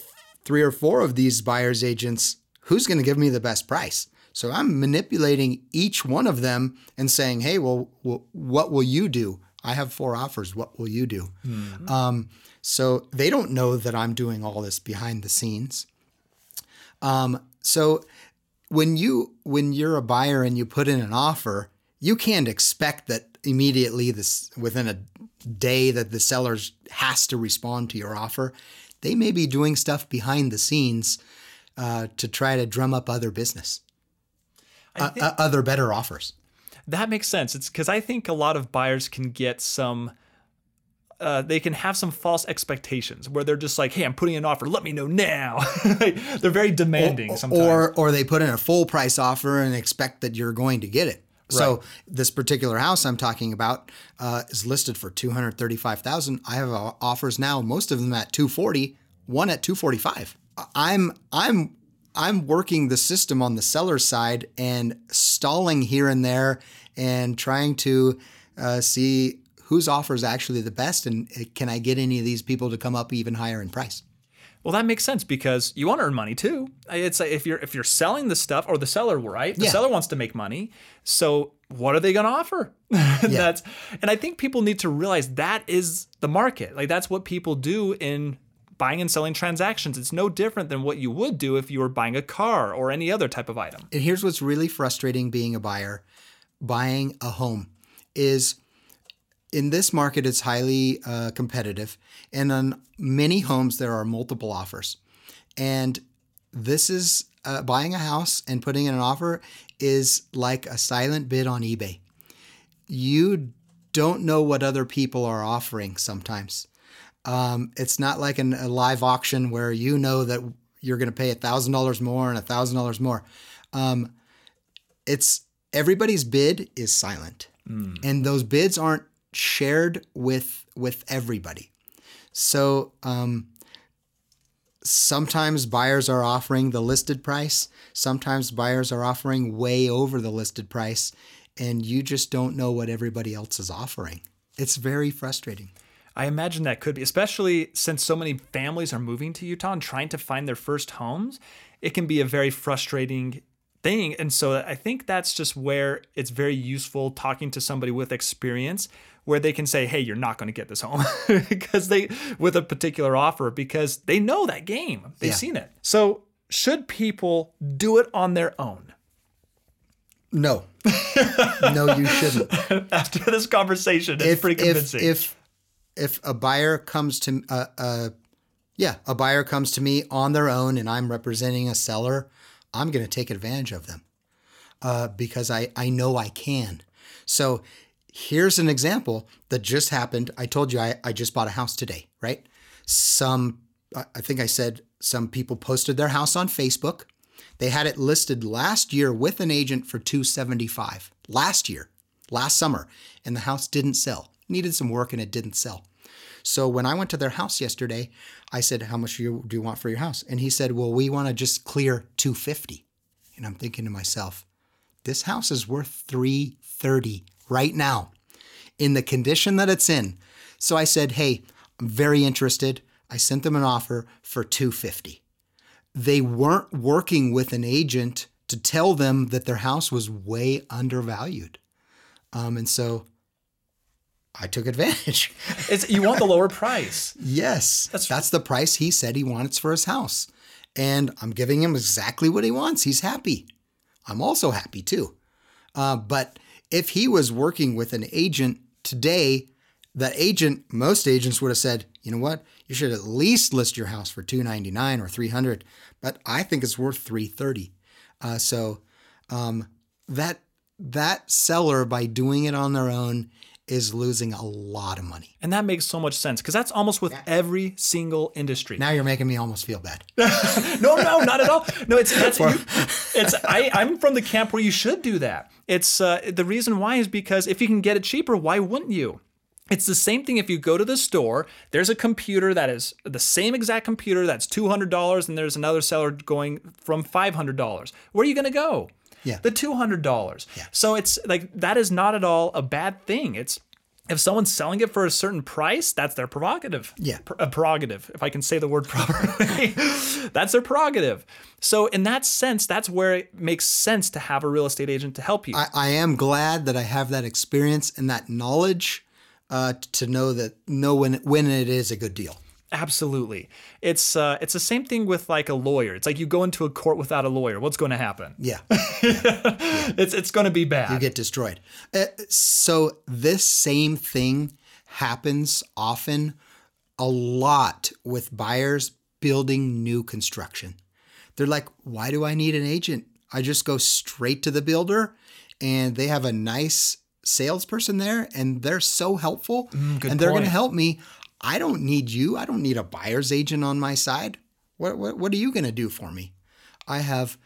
three or four of these buyers agents who's going to give me the best price. So I'm manipulating each one of them and saying, "Hey, well, well what will you do? I have four offers. What will you do?" Mm-hmm. Um, so they don't know that I'm doing all this behind the scenes. Um, so when you when you're a buyer and you put in an offer, you can't expect that immediately this within a day that the seller has to respond to your offer. They may be doing stuff behind the scenes uh, to try to drum up other business, uh, uh, other better offers. That makes sense. It's because I think a lot of buyers can get some. Uh, they can have some false expectations where they're just like, "Hey, I'm putting an offer. Let me know now." they're very demanding or, sometimes. Or, or they put in a full price offer and expect that you're going to get it. So this particular house I'm talking about uh, is listed for two hundred thirty-five thousand. I have uh, offers now, most of them at two forty, one at two forty-five. I'm I'm I'm working the system on the seller side and stalling here and there and trying to uh, see whose offer is actually the best and uh, can I get any of these people to come up even higher in price. Well, that makes sense because you want to earn money too. It's if you're if you're selling the stuff or the seller, right? The yeah. seller wants to make money. So what are they going to offer? yeah. That's and I think people need to realize that is the market. Like that's what people do in buying and selling transactions. It's no different than what you would do if you were buying a car or any other type of item. And here's what's really frustrating being a buyer, buying a home is in this market, it's highly uh, competitive. And on many homes, there are multiple offers. And this is uh, buying a house and putting in an offer is like a silent bid on eBay. You don't know what other people are offering sometimes. Um, it's not like an, a live auction where you know that you're going to pay $1,000 more and $1,000 more. Um, it's everybody's bid is silent. Mm. And those bids aren't shared with with everybody. So um, sometimes buyers are offering the listed price. Sometimes buyers are offering way over the listed price, and you just don't know what everybody else is offering. It's very frustrating. I imagine that could be, especially since so many families are moving to Utah and trying to find their first homes. It can be a very frustrating thing. And so I think that's just where it's very useful talking to somebody with experience where they can say, "Hey, you're not going to get this home," because they with a particular offer because they know that game. They've yeah. seen it. So, should people do it on their own? No. no, you shouldn't. After this conversation, it's if, pretty convincing. If, if if a buyer comes to uh, uh yeah, a buyer comes to me on their own and I'm representing a seller, I'm going to take advantage of them uh, because I, I know I can. So Here's an example that just happened. I told you I, I just bought a house today, right? Some, I think I said some people posted their house on Facebook. They had it listed last year with an agent for 275 last year, last summer, and the house didn't sell. Needed some work and it didn't sell. So when I went to their house yesterday, I said, "How much do you, do you want for your house?" And he said, "Well, we want to just clear 250." And I'm thinking to myself, this house is worth 330 right now in the condition that it's in. So I said, "Hey, I'm very interested." I sent them an offer for 250. They weren't working with an agent to tell them that their house was way undervalued. Um, and so I took advantage. It's you want the lower price. yes, That's- that's the price he said he wants for his house, and I'm giving him exactly what he wants. He's happy. I'm also happy too. Uh, but if he was working with an agent today, that agent, most agents would have said, you know what, you should at least list your house for 299 or 300. But I think it's worth 330. Uh, so um, that that seller, by doing it on their own, is losing a lot of money. And that makes so much sense because that's almost with every single industry. Now you're making me almost feel bad. no, no, not at all. No, it's that's you, it's I, I'm from the camp where you should do that. It's uh, the reason why is because if you can get it cheaper, why wouldn't you? It's the same thing if you go to the store, there's a computer that is the same exact computer that's $200 and there's another seller going from $500. Where are you going to go? Yeah. The $200. Yeah. So it's like that is not at all a bad thing. It's if someone's selling it for a certain price, that's their prerogative. Yeah. Pr- a prerogative, if I can say the word properly. that's their prerogative. So, in that sense, that's where it makes sense to have a real estate agent to help you. I, I am glad that I have that experience and that knowledge uh, to know that know when when it is a good deal. Absolutely. It's uh, it's the same thing with like a lawyer. It's like you go into a court without a lawyer. What's going to happen? Yeah, It's it's going to be bad. you get destroyed. Uh, so this same thing happens often, a lot with buyers building new construction. They're like, why do I need an agent? I just go straight to the builder, and they have a nice salesperson there, and they're so helpful, Mm, and they're going to help me. I don't need you. I don't need a buyer's agent on my side. What what, what are you going to do for me? I have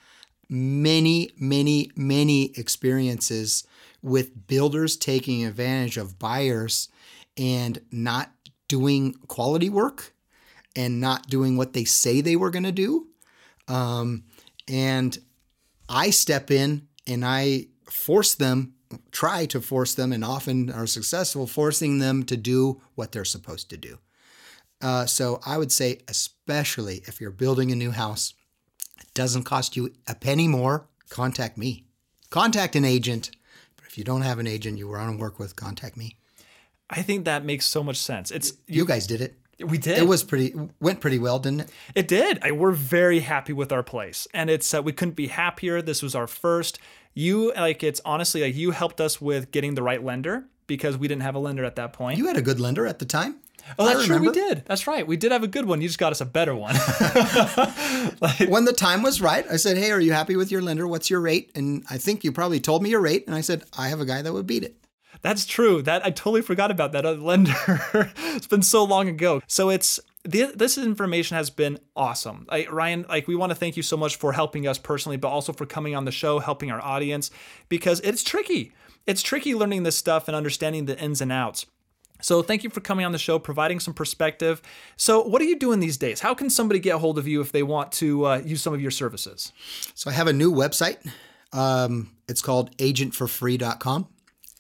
many, many, many experiences with builders taking advantage of buyers and not doing quality work and not doing what they say they were going to do. Um, and I step in and I force them, try to force them, and often are successful forcing them to do what they're supposed to do. Uh, so I would say, especially if you're building a new house, it doesn't cost you a penny more. Contact me. Contact an agent. But if you don't have an agent you want to work with, contact me. I think that makes so much sense. It's You guys did it. We did. It was pretty went pretty well, didn't it? It did. I, we're very happy with our place, and it's uh, we couldn't be happier. This was our first. You like it's honestly like you helped us with getting the right lender because we didn't have a lender at that point. You had a good lender at the time. oh, that's true. We did. That's right. We did have a good one. You just got us a better one. When the time was right, I said, "Hey, are you happy with your lender? What's your rate?" And I think you probably told me your rate, and I said, "I have a guy that would beat it." That's true. That I totally forgot about that other lender. it's been so long ago. So it's this information has been awesome. I, Ryan, like we want to thank you so much for helping us personally, but also for coming on the show, helping our audience because it's tricky. It's tricky learning this stuff and understanding the ins and outs. So thank you for coming on the show, providing some perspective. So what are you doing these days? How can somebody get a hold of you if they want to uh, use some of your services? So I have a new website. Um, it's called agentforfree.com.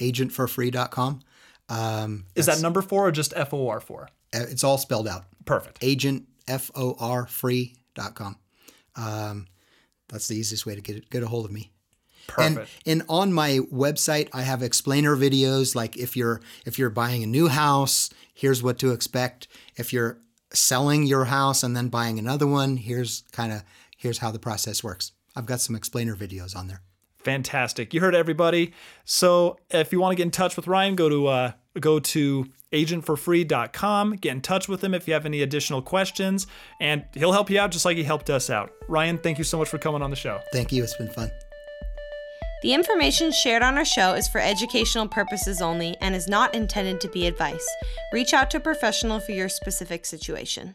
Agentforfree.com. Um, Is that number four or just FOR four? it's all spelled out. Perfect. Agent F O R free.com. Um, that's the easiest way to get get a hold of me. And, Perfect. and on my website, I have explainer videos. Like if you're if you're buying a new house, here's what to expect. If you're selling your house and then buying another one, here's kind of here's how the process works. I've got some explainer videos on there. Fantastic. You heard everybody. So if you want to get in touch with Ryan, go to uh, go to agentforfree.com. Get in touch with him if you have any additional questions, and he'll help you out just like he helped us out. Ryan, thank you so much for coming on the show. Thank you. It's been fun. The information shared on our show is for educational purposes only and is not intended to be advice. Reach out to a professional for your specific situation.